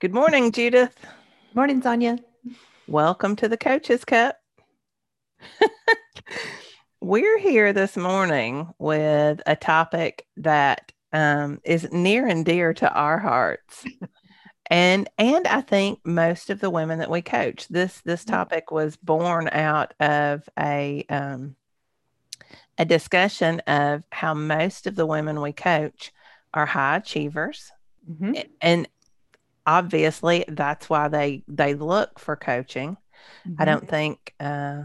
Good morning, Judith. Morning, Sonya. Welcome to the Coaches Cup. We're here this morning with a topic that um, is near and dear to our hearts. and and I think most of the women that we coach. This this mm-hmm. topic was born out of a um, a discussion of how most of the women we coach are high achievers. Mm-hmm. And obviously that's why they they look for coaching. Mm-hmm. I don't think uh,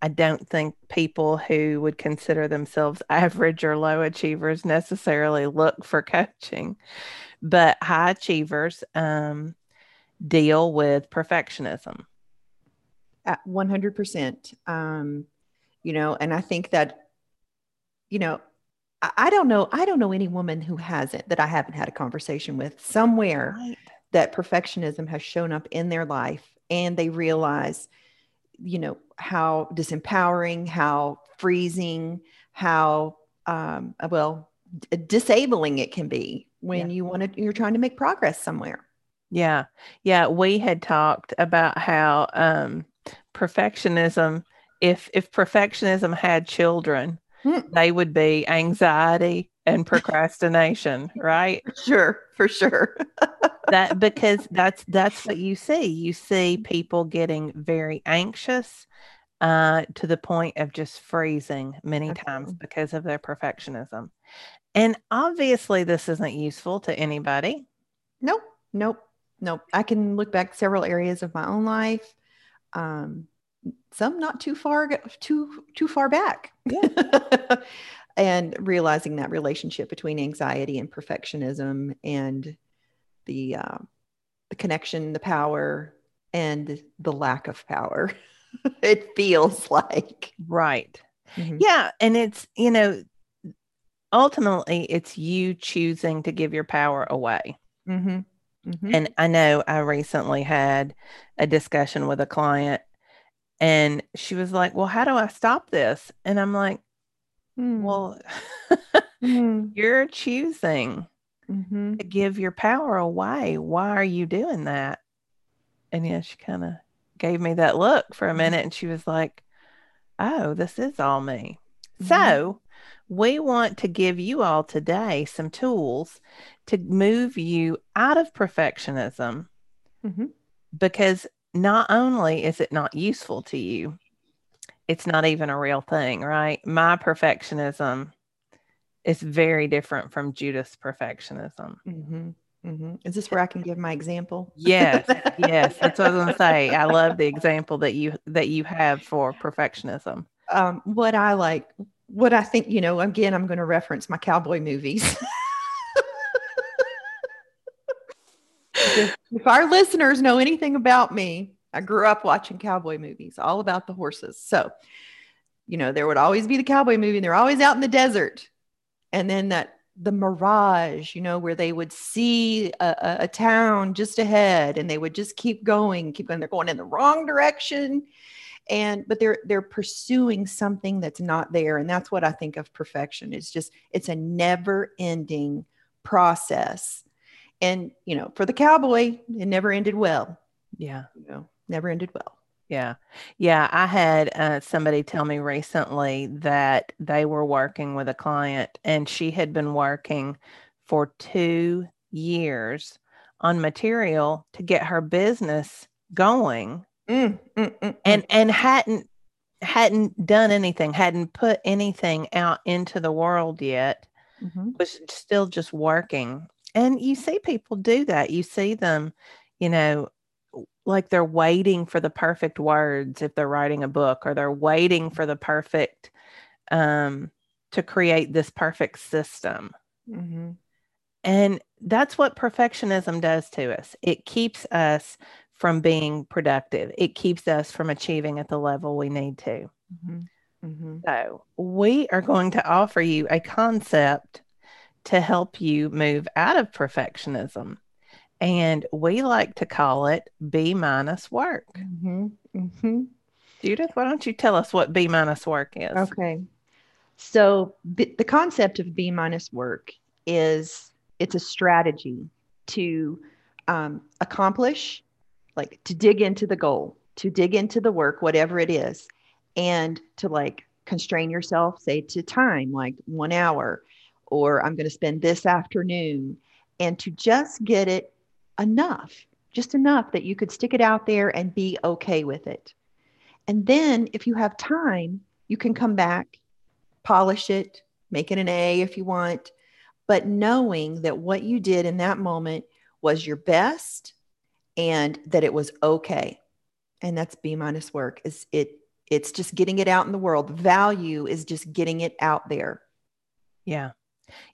I don't think people who would consider themselves average or low achievers necessarily look for coaching, but high achievers um, deal with perfectionism. At 100%. Um, you know, and I think that you know, I, I don't know. I don't know any woman who hasn't that I haven't had a conversation with somewhere right. That perfectionism has shown up in their life and they realize, you know, how disempowering, how freezing, how, um, well, d- disabling it can be when yeah. you want to, you're trying to make progress somewhere. Yeah. Yeah. We had talked about how, um, perfectionism, if, if perfectionism had children, Mm. they would be anxiety and procrastination, right? Sure, for sure. that because that's that's what you see. You see people getting very anxious uh, to the point of just freezing many okay. times because of their perfectionism. And obviously, this isn't useful to anybody. Nope, nope, nope. I can look back several areas of my own life. Um, some not too far too too far back yeah. and realizing that relationship between anxiety and perfectionism and the uh, the connection the power and the lack of power it feels like right mm-hmm. yeah and it's you know ultimately it's you choosing to give your power away mm-hmm. Mm-hmm. and i know i recently had a discussion with a client and she was like, Well, how do I stop this? And I'm like, mm. Well, mm. you're choosing mm-hmm. to give your power away. Why are you doing that? And yeah, she kind of gave me that look for a mm-hmm. minute and she was like, Oh, this is all me. Mm-hmm. So, we want to give you all today some tools to move you out of perfectionism mm-hmm. because not only is it not useful to you, it's not even a real thing, right? My perfectionism is very different from Judith's perfectionism. Mm-hmm. Mm-hmm. Is this where I can give my example? Yes, yes. That's what I was going to say. I love the example that you that you have for perfectionism. Um, what I like, what I think, you know, again, I'm going to reference my cowboy movies. if our listeners know anything about me, I grew up watching cowboy movies, all about the horses. So, you know, there would always be the cowboy movie, and they're always out in the desert. And then that the mirage, you know, where they would see a, a, a town just ahead and they would just keep going, keep going. They're going in the wrong direction. And but they're they're pursuing something that's not there. And that's what I think of perfection. It's just it's a never-ending process and, you know, for the cowboy, it never ended well. Yeah. You know, never ended well. Yeah. Yeah. I had uh, somebody tell me recently that they were working with a client and she had been working for two years on material to get her business going mm, mm, mm, mm. and and hadn't hadn't done anything hadn't put anything out into the world yet mm-hmm. was still just working and you see people do that. You see them, you know, like they're waiting for the perfect words if they're writing a book, or they're waiting for the perfect, um, to create this perfect system. Mm-hmm. And that's what perfectionism does to us. It keeps us from being productive, it keeps us from achieving at the level we need to. Mm-hmm. Mm-hmm. So, we are going to offer you a concept to help you move out of perfectionism. And we like to call it B minus work. Mm-hmm. Mm-hmm. Judith, why don't you tell us what B minus work is? Okay. So, b- the concept of B minus work is it's a strategy to um, accomplish, like to dig into the goal, to dig into the work, whatever it is, and to like constrain yourself, say to time, like one hour, or I'm going to spend this afternoon, and to just get it enough, just enough that you could stick it out there and be okay with it. And then if you have time, you can come back, polish it, make it an A if you want, but knowing that what you did in that moment was your best and that it was okay. And that's B minus work is it it's just getting it out in the world. Value is just getting it out there. Yeah.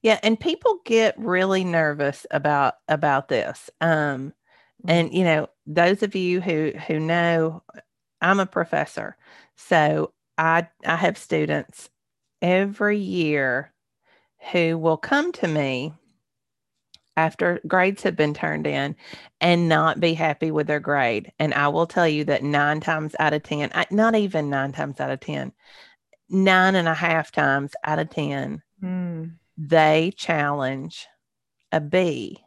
Yeah, and people get really nervous about about this. Um and mm-hmm. you know, those of you who who know I'm a professor. So I I have students every year who will come to me after grades have been turned in and not be happy with their grade. And I will tell you that nine times out of 10, not even nine times out of 10, nine and a half times out of 10, mm. They challenge a B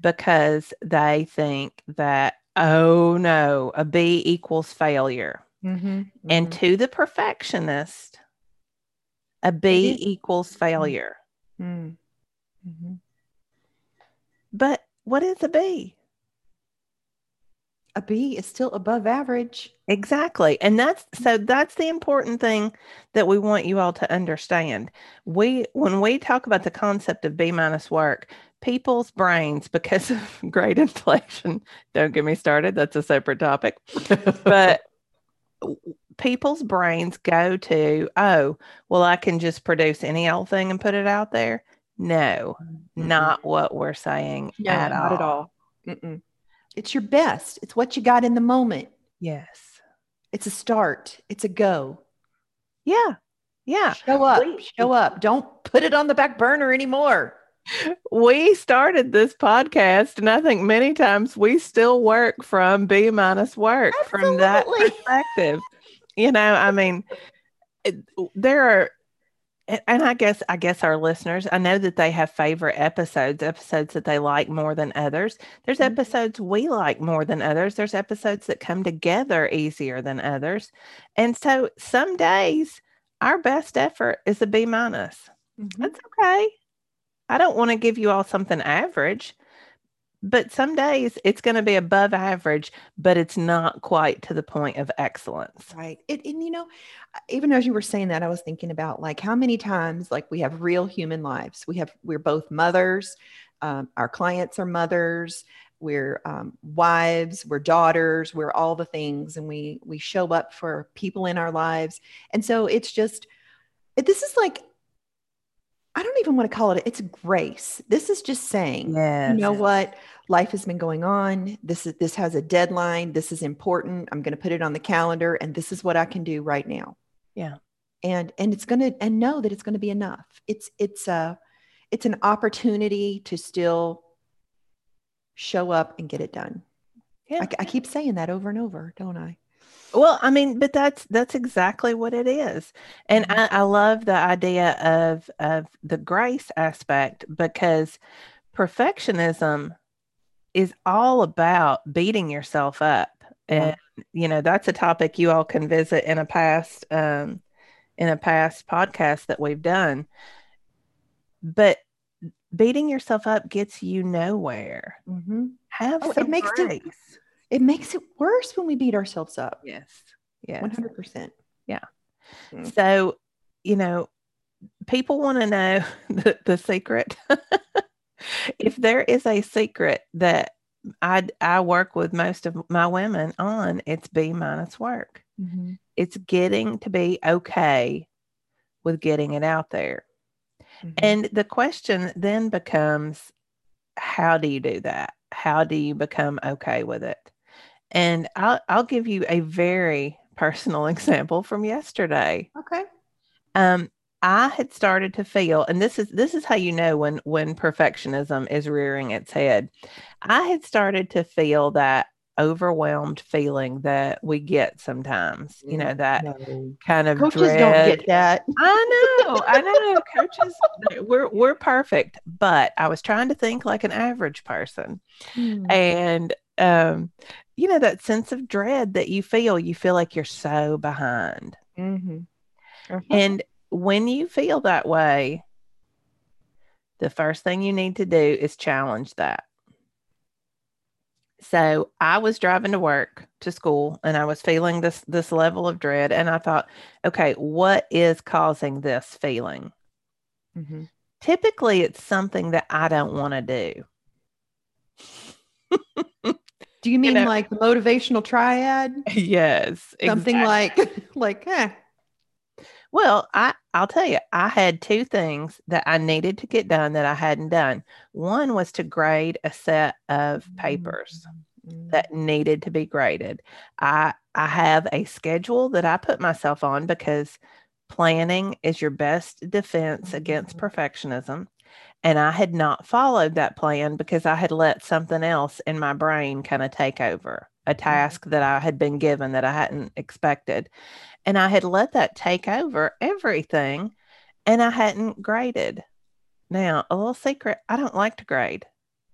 because they think that, oh no, a B equals failure. Mm-hmm, mm-hmm. And to the perfectionist, a B equals failure. Mm. Mm-hmm. But what is a B? A B is still above average. Exactly. And that's so that's the important thing that we want you all to understand. We when we talk about the concept of B minus work, people's brains because of grade inflation, don't get me started, that's a separate topic. but people's brains go to, oh, well, I can just produce any old thing and put it out there. No, mm-hmm. not what we're saying no, at not all. at all. Mm-mm. It's your best. It's what you got in the moment. Yes. It's a start. It's a go. Yeah. Yeah. Show up. We, show up. Don't put it on the back burner anymore. We started this podcast, and I think many times we still work from B minus work Absolutely. from that perspective. you know, I mean, there are and I guess I guess our listeners, I know that they have favorite episodes, episodes that they like more than others. There's mm-hmm. episodes we like more than others. There's episodes that come together easier than others. And so some days our best effort is a B minus. Mm-hmm. That's okay. I don't want to give you all something average but some days it's going to be above average, but it's not quite to the point of excellence. Right. It, and you know, even as you were saying that, I was thinking about like how many times like we have real human lives. We have we're both mothers. Um, our clients are mothers. We're um, wives. We're daughters. We're all the things, and we we show up for people in our lives. And so it's just this is like I don't even want to call it, it's grace. This is just saying, yes. you know what? Life has been going on. This is, this has a deadline. This is important. I'm going to put it on the calendar and this is what I can do right now. Yeah. And, and it's going to, and know that it's going to be enough. It's, it's a, it's an opportunity to still show up and get it done. Yeah. I, I keep saying that over and over, don't I? Well, I mean, but that's that's exactly what it is, and mm-hmm. I, I love the idea of of the grace aspect because perfectionism is all about beating yourself up, and you know that's a topic you all can visit in a past um, in a past podcast that we've done. But beating yourself up gets you nowhere. Mm-hmm. Have oh, some it makes grace. It- it makes it worse when we beat ourselves up. Yes. Yes. 100%. Yeah. Mm. So, you know, people want to know the, the secret. if there is a secret that I I work with most of my women on, it's B minus work. Mm-hmm. It's getting to be okay with getting it out there. Mm-hmm. And the question then becomes how do you do that? How do you become okay with it? And I'll I'll give you a very personal example from yesterday. Okay. Um, I had started to feel, and this is this is how you know when when perfectionism is rearing its head. I had started to feel that overwhelmed feeling that we get sometimes. You know, that No. kind of Coaches dread. don't get that. I know, I know. Coaches, we're we're perfect, but I was trying to think like an average person, Hmm. and um, you know that sense of dread that you feel. You feel like you're so behind, Mhm. Uh-huh. and when you feel that way, the first thing you need to do is challenge that. So I was driving to work to school and I was feeling this this level of dread and I thought, okay, what is causing this feeling? Mhm. Typically it's something that I don't want to do. Do you mean know- like the motivational triad? yes. Something exactly. like like eh. Well, I I'll tell you, I had two things that I needed to get done that I hadn't done. One was to grade a set of papers Mm. that needed to be graded. I I have a schedule that I put myself on because planning is your best defense against Mhm. perfectionism. And I had not followed that plan because I had let something else in my brain kind of take over a mm-hmm. task that I had been given that I hadn't expected. And I had let that take over everything and I hadn't graded. Now, a little secret, I don't like to grade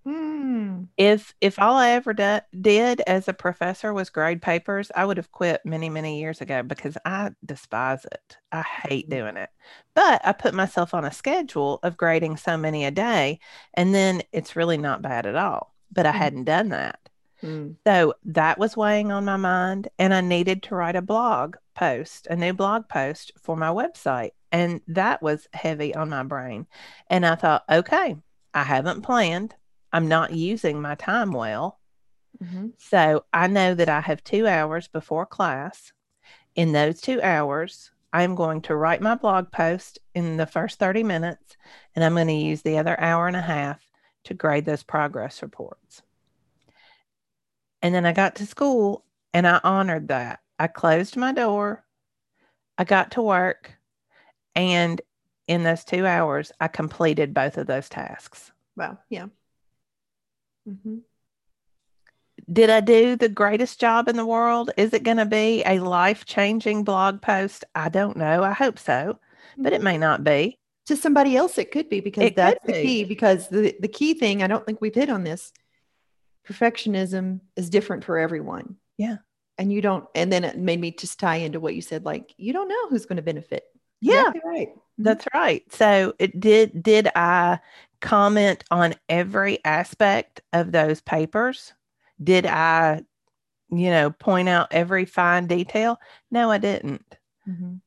Mm. if if all I ever do, did as a professor was grade papers, I would have quit many many years ago because I despise it. I hate Mhm. doing it. But I put myself on a schedule of grading so many a day, and then it's really not bad at all. But I Mhm. hadn't done that. Mm. So that was weighing on my mind, and I needed to write a blog post, a new blog post for my website. And that was heavy on my brain. And I thought, okay, I haven't planned. I'm not using my time well. Mhm. So I know that I have two hours before class. In those two hours, I'm going to write my blog post in the first 30 minutes, and I'm going to use the other hour and a half to grade those progress reports. And then I got to school and I honored that. I closed my door, I got to work, and in those two hours, I completed both of those tasks. Wow. Yeah. Mhm. Did I do the greatest job in the world? Is it going to be a life changing blog post? I don't know. I hope so, but it Mhm. may not be. to somebody else it could be because It that's the be. key because the, the key thing i don't think we've hit on this perfectionism is different for everyone Yeah. and you don't and then it made me just tie into what you said like you don't know who's going to benefit Yeah, Exactly right Mhm. that's right. So it did did I comment on every aspect of those papers? Did I, you know, point out every fine detail? No, I didn't. Mhm.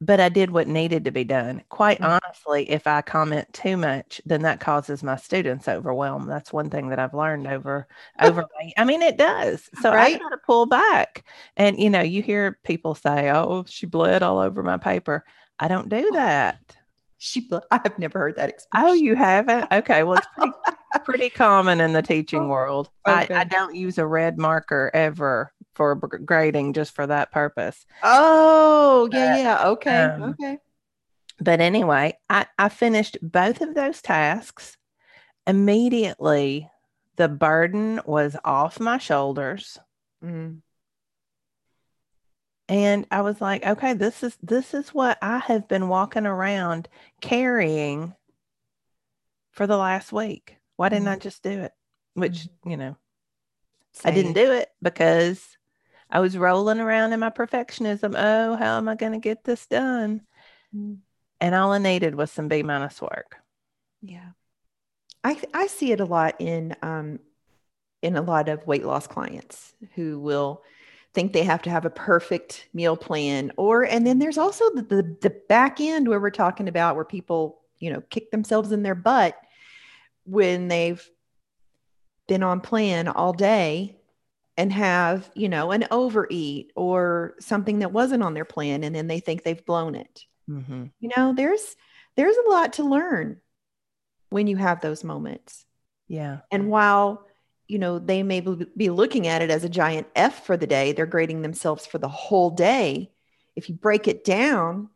But I did what needed to be done. Quite Mm. honestly, if I comment too much, then that causes my students overwhelm. That's one thing that I've learned over over I mean it does. So Right. I got to pull back. And you know, you hear people say, "Oh, she bled all over my paper." I don't do that. She i have never heard that expression Oh, you haven't? Okay. Well, it's pretty, pretty common in the teaching world. I, Okay. I don't use a red marker ever for grading just for that purpose. oh yeah yeah okay um, okay But anyway, I, I finished both of those tasks. Immediately, the burden was off my shoulders. Mm. And I was like, okay, this is this is what I have been walking around carrying for the last week. Why didn't I just do it? Which, you know, I didn't do it because I was rolling around in my perfectionism. Oh, how am I going to get this done? Mm. And all I needed was some B minus work. Yeah. I I see it a lot in um in a lot of weight loss clients who will think they have to have a perfect meal plan or and then there's also the, the the back end where we're talking about where people, you know, kick themselves in their butt when they've been on plan all day and have, you know, an overeat or something that wasn't on their plan and then they think they've blown it. Hmm you know there's there's a lot to learn when you have those moments. Yeah. and while you know they may be be looking at it as a giant f for the day they're grading themselves for the whole day if you break it down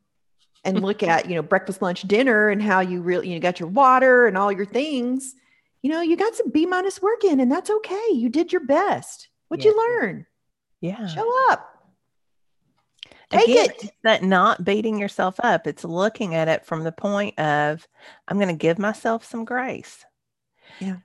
and look at you know breakfast lunch dinner and how you really you know, got your water and all your things you know you got some b minus work in and that's okay you did your best What'd Yeah. you learn? Yeah. Show up. Take Again, it. that not beating yourself up. It's looking at it from the point of, I'm going to give myself some grace. Yeah.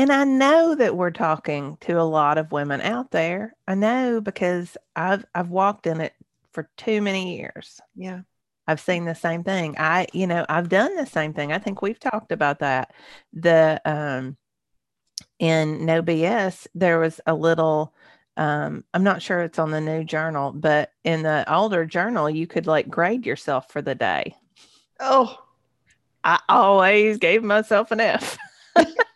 And I know that we're talking to a lot of women out there. I know because I've I've walked in it for too many years. Yeah. I've seen the same thing. I, you know, I've done the same thing. I think we've talked about that. The um in No BS, there was a little um I'm not sure it's on the new journal, but in the older journal, you could like grade yourself for the day. Oh, I always gave myself an F.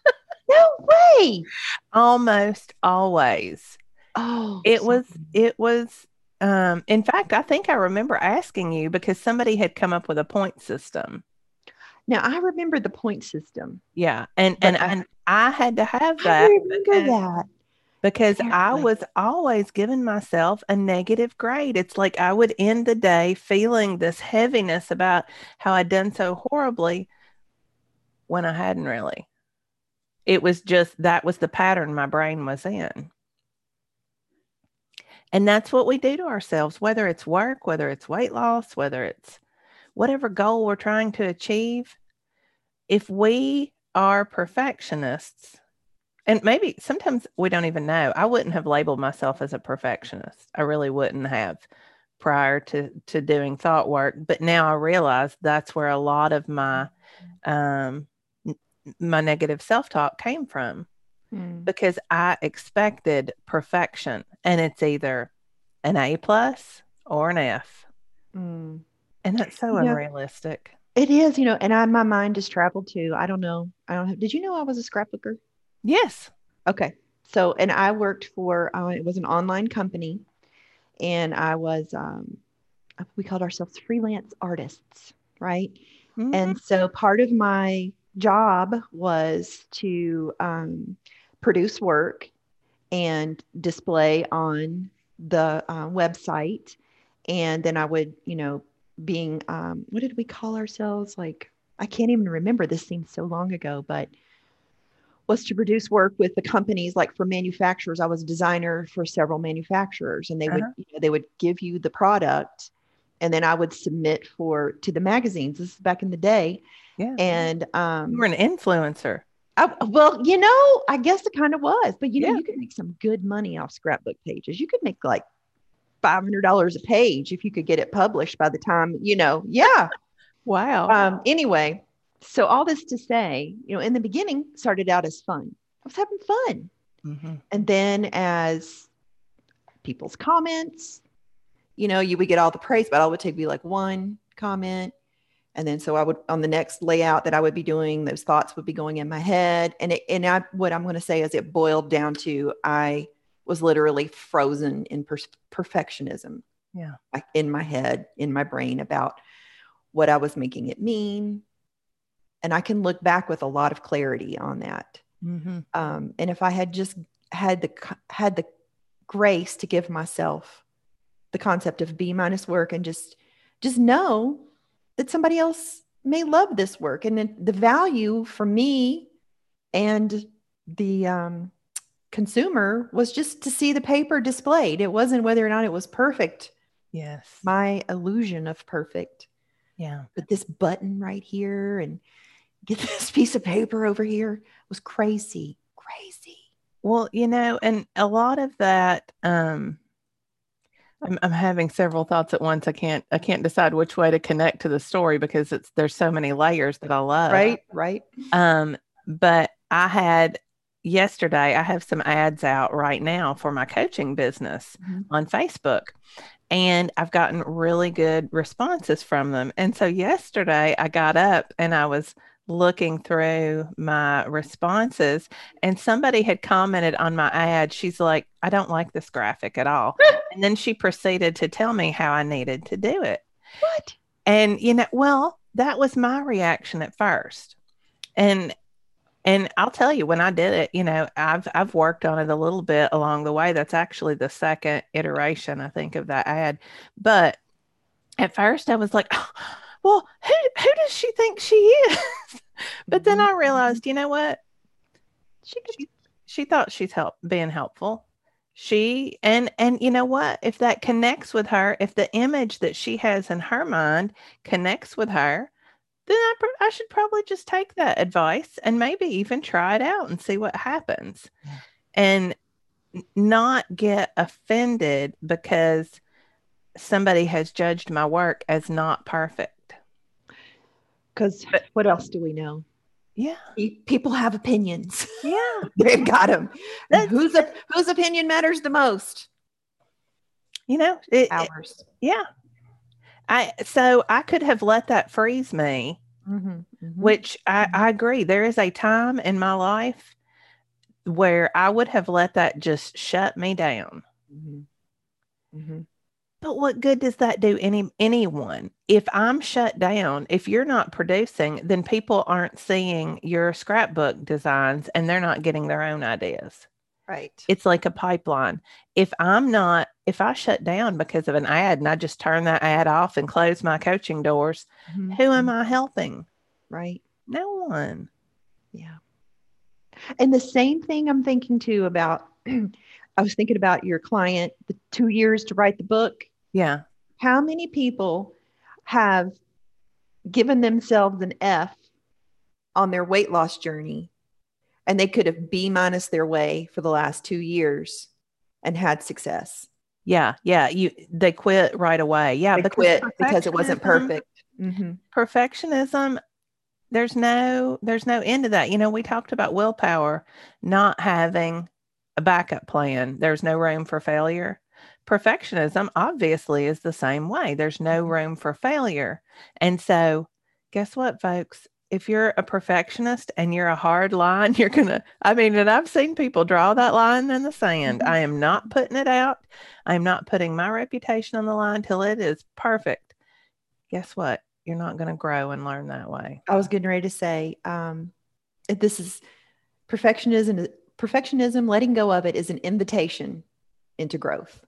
no way. Almost always. Oh, It was something. it was um in fact, I think I remember asking you because somebody had come up with a point system. Now I remember the point system. Yeah. And and I- and I had to have I that remember because- that. because I was always giving myself a negative grade. It's like I would end the day feeling this heaviness about how I'd done so horribly when I hadn't really. It was just that was the pattern my brain was in. And that's what we do to ourselves, whether it's work, whether it's weight loss, whether it's whatever goal we're trying to achieve. If we are perfectionists, and maybe sometimes we don't even know. I wouldn't have labeled myself as a perfectionist. I really wouldn't have prior to to doing thought work, but now I realize that's where a lot of my um my negative self-talk came from Mm. because I expected perfection and it's either an A plus or an F. Mm. And that's so unrealistic. It is, you know, and I my mind has traveled to, I don't know. I don't have, did you know I was a scrapbooker? Yes. Okay. So, and I worked for, uh, it was an online company and I was, um, we called ourselves freelance artists, right? Mhm. And so part of my job was to um, produce work and display on the uh, website. And then I would, you know, being, um, what did we call ourselves? Like, I can't even remember. This seems so long ago, but was to produce work with the companies like for manufacturers. I was a designer for several manufacturers and they would, Uh-huh. you know, they would give you the product and then I would submit for to the magazines. This is back in the day. yeah. And you um were an influencer. I, well, you know, I guess it kind of was, but you know, Yeah. you could make some good money off scrapbook pages. You could make like five hundred dollars a page if you could get it published by the time, you know, yeah. Wow. um, anyway, so all this to say, you know, in the beginning started out as fun. I was having fun. Mhm. And then as people's comments, you know, you would get all the praise, but all it would take be like one comment. And then so I would on the next layout that I would be doing, those thoughts would be going in my head. And it, and I what I'm going to say is it boiled down to I was literally frozen in per- perfectionism. Yeah. Like in my head, in my brain about what I was making it mean. And I can look back with a lot of clarity on that. Mhm. Um, and if I had just had the had the grace to give myself the concept of B minus work and just just know that somebody else may love this work and then the value for me and the um, consumer was just to see the paper displayed. It wasn't whether or not it was perfect. Yes. My illusion of perfect. yeah. But this button right here and get this piece of paper over here was crazy, crazy. Well, you know, and a lot of that, um, I'm, I'm having several thoughts at once. I can't, I can't decide which way to connect to the story because it's there's so many layers that I love. right, right. Um, but I had yesterday, I have some ads out right now for my coaching business Mhm. on Facebook. And I've gotten really good responses from them. And so yesterday I got up and I was looking through my responses, and somebody had commented on my ad. She's like, I don't like this graphic at all. and then she proceeded to tell me how I needed to do it. What? And you know, well, that was my reaction at first. And and I'll tell you when I did it, you know, I've I've worked on it a little bit along the way. That's actually the second iteration, I think, of that ad. But at first I was like, "Oh, well, who who does she think she is? but then I mm-hmm. realized, you know what? She could She thought she's help being helpful. she and and you know what if that connects with her if the image that she has in her mind connects with her then I, I should probably just take that advice and maybe even try it out and see what happens yeah. and not get offended because somebody has judged my work as not perfect because what else do we know yeah. People have opinions. Yeah. They've got them. Whose, whose opinion matters the most? You know, it, ours. It, yeah. I so I could have let that freeze me, mm-hmm, mm-hmm, which I, mm-hmm. I agree. There is a time in my life where I would have let that just shut me down. Mm-hmm. Mm-hmm. But what good does that do any anyone? If I'm shut down, if you're not producing, then people aren't seeing your scrapbook designs and they're not getting their own ideas. Right. It's like a pipeline. If I'm not, if I shut down because of an ad and I just turn that ad off and close my coaching doors, mm-hmm. who am I helping? Right. No one. Yeah. And the same thing I'm thinking too about I was thinking about your client, the two years to write the book. Yeah. How many people have given themselves an F on their weight loss journey and they could have B minus their way for the last two years and had success? Yeah, yeah. You they quit right away. Yeah, they quit because it wasn't perfect. Mm-hmm. Perfectionism. There's no there's no end to that. You know, we talked about willpower not having a backup plan. There's no room for failure. Perfectionism obviously is the same way. There's no mm-hmm. room for failure. And so, guess what, folks? If you're a perfectionist and you're a hard line, you're going to, I mean, and I've seen people draw that line in the sand. Mm-hmm. I am not putting it out. I'm not putting my reputation on the line till it is perfect. Guess what? You're not going to grow and learn that way. I was getting ready to say, um, this is perfectionism. Perfectionism, letting go of it is an invitation into growth.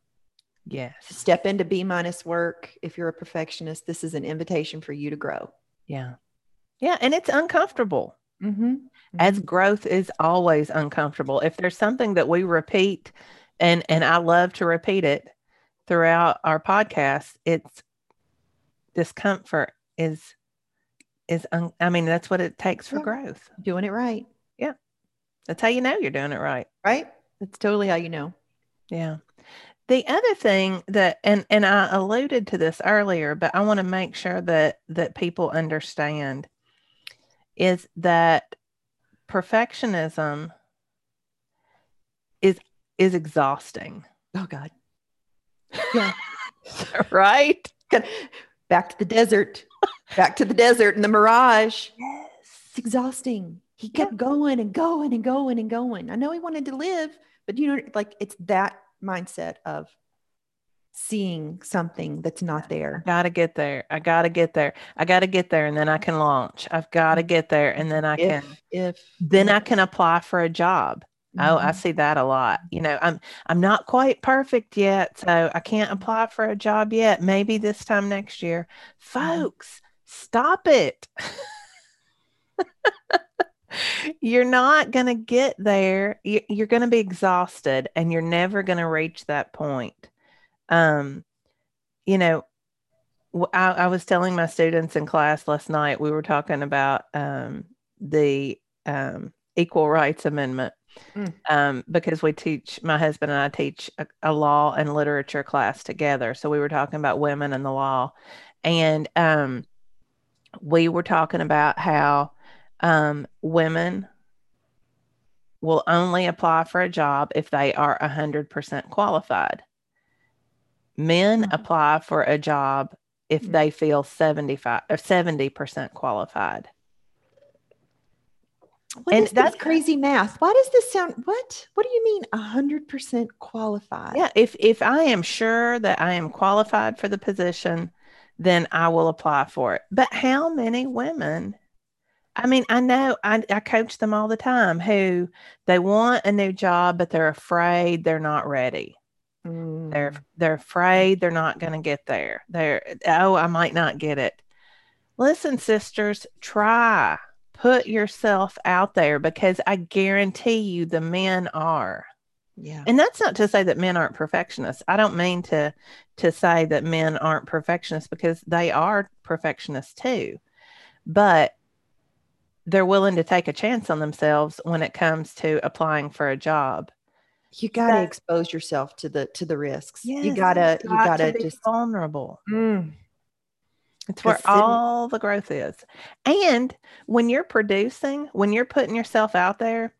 Yes. Step into B minus work. If you're a perfectionist, this is an invitation for you to grow. Yeah. Yeah. And it's uncomfortable. Mm-hmm. As growth is always uncomfortable. If there's something that we repeat, and and I love to repeat it throughout our podcast, it's discomfort is is un, I mean that's what it takes for yeah. growth. Doing it right. Yeah. That's how you know you're doing it right. Right? That's totally how you know. Yeah. The other thing that and and I alluded to this earlier, but I want to make sure that that people understand is that perfectionism is is exhausting. Oh God. Yeah. right? Back to the desert. Back to the desert and the mirage. Yes. It's exhausting. He kept yeah. going and going and going and going. I know he wanted to live, but you know, like it's that mindset of seeing something that's not there. I gotta get there. I gotta get there. I gotta get there and then I can launch. I've gotta get there and then I if, can if then I can apply for a job. Mm-hmm. Oh, I mm-hmm. see that a lot. You know, I'm I'm not quite perfect yet, so I can't apply for a job yet. Maybe this time next year. Mm-hmm. Folks, stop it. you're not going to get there. You're going to be exhausted and you're never going to reach that point. Um, you know, I, I, was telling my students in class last night, we were talking about um, the um, Equal Rights Amendment mm. um, because we teach, my husband and I teach a, a, law and literature class together. So we were talking about women and the law. And um, we were talking about how um, women will only apply for a job if they are 100% qualified. Men mm-hmm. apply for a job if mm-hmm. they feel 75 or 70% qualified. What and that's crazy math. Why does this sound what? What do you mean 100% qualified? Yeah, if if I am sure that I am qualified for the position, then I will apply for it. But how many women I mean, I know I, I coach them all the time who they want a new job, but they're afraid they're not ready. Mm. They're they're afraid they're not going to get there. They're oh, I might not get it. Listen, sisters, try. Put yourself out there because I guarantee you the men are. Yeah. And that's not to say that men aren't perfectionists. I don't mean to to say that men aren't perfectionists because they are perfectionists too. But they're willing to take a chance on themselves when it comes to applying for a job. You got to expose yourself to the to the risks. Yes, you gotta you got gotta to be just vulnerable. Mm, It's where all the growth is. And when you're producing, when you're putting yourself out there,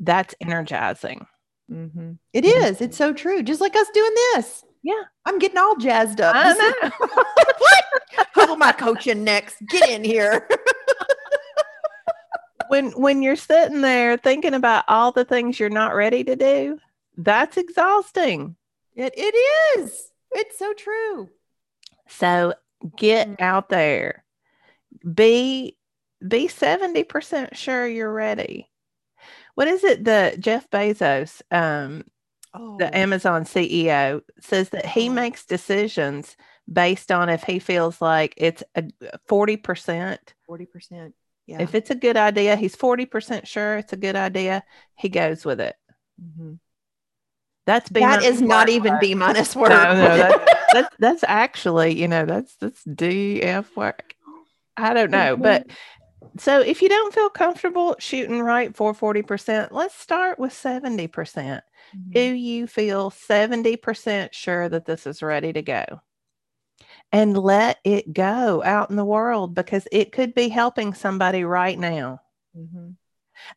that's energizing. mhm. It Mhm. is. It's so true. Just like us doing this. Yeah. I'm getting all jazzed up. I know. what? Who am I coaching next? Get in here. when when you're sitting there thinking about all the things you're not ready to do, that's exhausting. It it is. It's so true. So get Mm. out there. Be be 70% sure you're ready. What is it that Jeff Bezos, um, Oh, the Amazon CEO, says that he Oh. makes decisions based on if he feels like it's a 40%. 40%. Yeah. If it's a good idea, he's 40% sure it's a good idea, he goes with it. Mhm. That's B That minus is not even but- B minus work. No, no, that, that's that's actually, you know, that's that's DF work. I don't know, but so if you don't feel comfortable shooting right for 40%, let's start with 70%. Mhm. Do you feel 70% sure that this is ready to go? And let it go out in the world because it could be helping somebody right now. Mhm.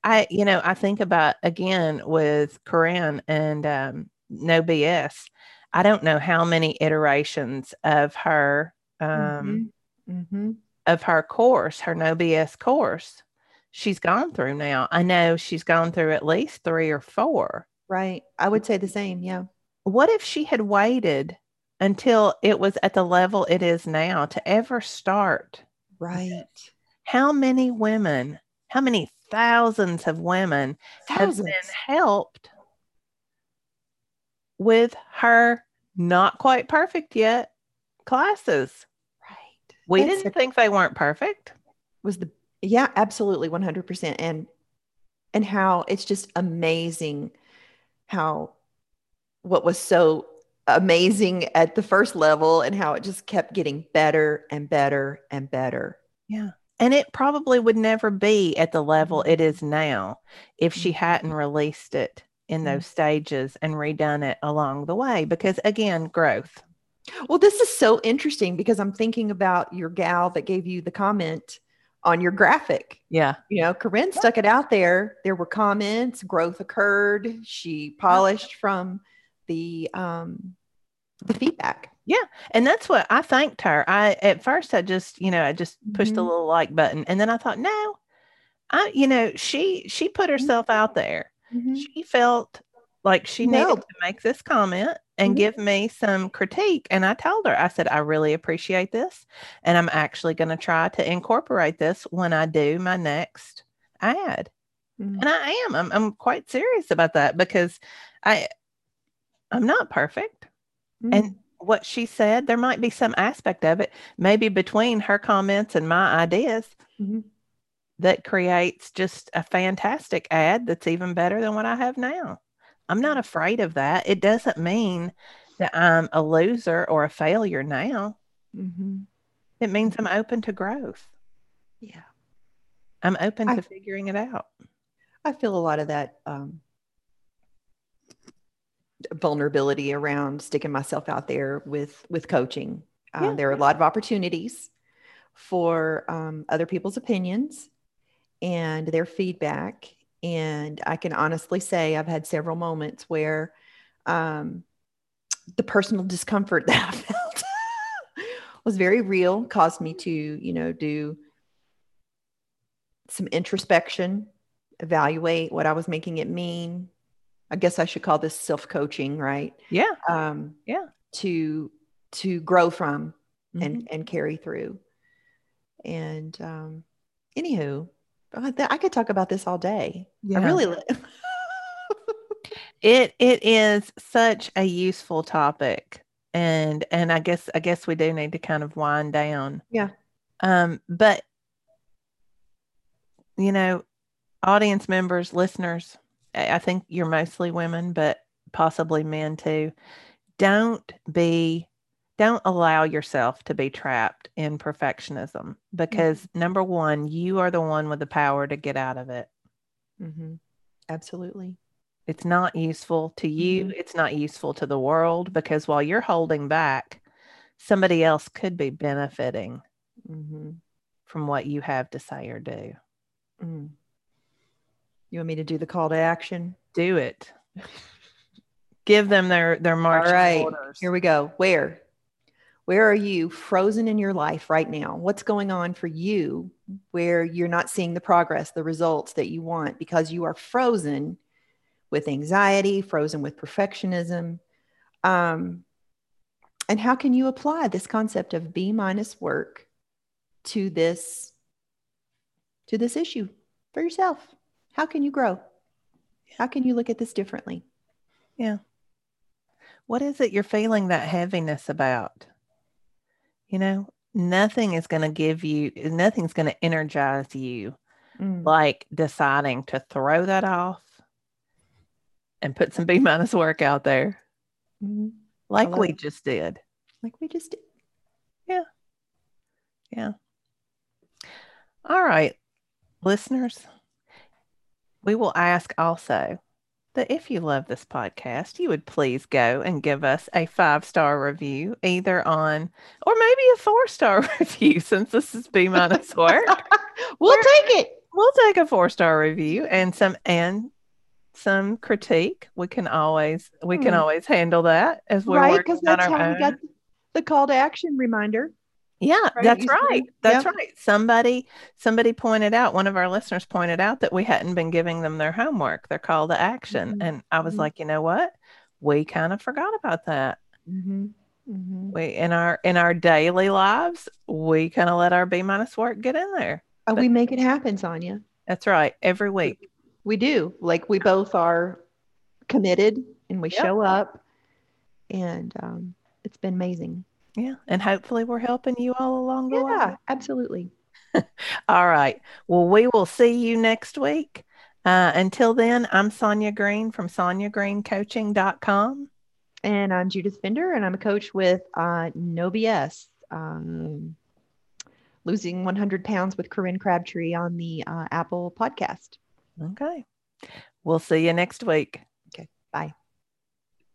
I, you know, I think about again with Corinne and um, No BS. I don't know how many iterations of her um, Mhm. Mhm. of her course, her No BS course, she's gone through now. I know she's gone through at least three or four. Right. I would say the same. Yeah. What if she had waited until it was at the level it is now to ever start? Right. How many women, how many thousands of women have been helped with her not quite perfect yet classes. Right. We That's didn't think they weren't perfect. was the yeah absolutely 100% and and how it's just amazing how what was so amazing at the first level and how it just kept getting better and better and better Yeah. And it probably would never be at the level it Mhm. now if she Mhm. hadn't released it in Mhm. those stages and redone it along the way. Because again, growth. well this is so interesting because i'm thinking about your gal that gave you the comment on your graphic Yeah. you know corinne stuck it out there there were comments growth occurred she polished from the um the feedback Yeah. And that's what I thanked her. I at first I just, you know, I just pushed the Mhm. little like button and then I thought, no, I, you know, she she put herself out there. She felt like she needed to make this comment and Mhm. give me some critique. And I told her, I said, I really appreciate this. And I'm actually going to try to incorporate this when I do my next ad. Mhm. And I am. I'm, I'm quite serious about that because I I'm not perfect. And what she said, there might be some aspect of it, maybe between her comments and my ideas, Mhm. that creates just a fantastic ad that's even better than what I have now. I'm not afraid of that. It doesn't mean that I'm a loser or a failure now. Mhm. It means I'm open to growth. yeah I'm open I- to figuring it out. I feel a lot of that um, vulnerability around sticking myself out there with with coaching. Uh, Yeah. There are a lot of opportunities for um, other people's opinions and their feedback, and I can honestly say I've had several moments where um, the personal discomfort that I felt was very real, caused me to you know do some introspection evaluate what I was making it mean. I guess I should call this self coaching, right? Yeah. Um, Yeah. To to grow from Mhm. and and carry through. And um, anywho, I could talk about this all day. I Yeah. really. li- it it is such a useful topic and and i guess i guess we do need to kind of wind down Yeah. um but you know audience members listeners I think you're mostly women, but possibly men too. Don't be, don't allow yourself to be trapped in perfectionism because number one, you are the one with the power to get out of it. Mm-hmm. Absolutely. It's not useful to you. Mhm. It's not useful to the world because while you're holding back, somebody else could be benefiting Mm-hmm. from what you have to say or do. Mm. You want me to do the call to action? Do it. Give them their their marching right. orders. Here we go. Where? Where are you frozen in your life right now? What's going on for you where you're not seeing the progress, the results that you want because you are frozen with anxiety, frozen with perfectionism? Um, and how can you apply this concept of B minus work to this to this issue for yourself? How can you grow? How can you look at this differently? Yeah. What is it you're feeling that heaviness about? You know, nothing is going to give you, nothing's going to energize you Mm. like deciding to throw that off and put some B minus work out there, Mhm. like we it. just did. Like we just did. Yeah. Yeah. All right, listeners, we will ask also that if you love this podcast, you would please go and give us a five star review, either on or maybe a four star review, since this is B minus work. we'll We're- take it. we'll take a four star review and some and some critique. We can always we can Hmm. always handle that as we're right working because on that's our how we got own. the call to action reminder Yeah, right? that's You said- right. That's right. Somebody somebody pointed out, one of our listeners pointed out that we hadn't been giving them their homework, their call to action. Mhm. And I was Mhm. like, you know what? We kind of forgot about that. mm-hmm. Mm-hmm. We in our in our daily lives, we kind of let our B minus work get in there. Uh, we make it happen sonya That's right. Every week. we do like we both are committed and we Yep. show up and um, it's been amazing Yeah. And hopefully we're helping you all along the way. yeah absolutely All right. Well, we will see you next week. Uh, until then, I'm Sonya Green from SonyaGreenCoaching.com. and i'm judith fender and i'm a coach with uh, no bs um, losing 100 pounds with corinne crabtree on the uh, apple podcast Okay. We'll see you next week. Okay. Bye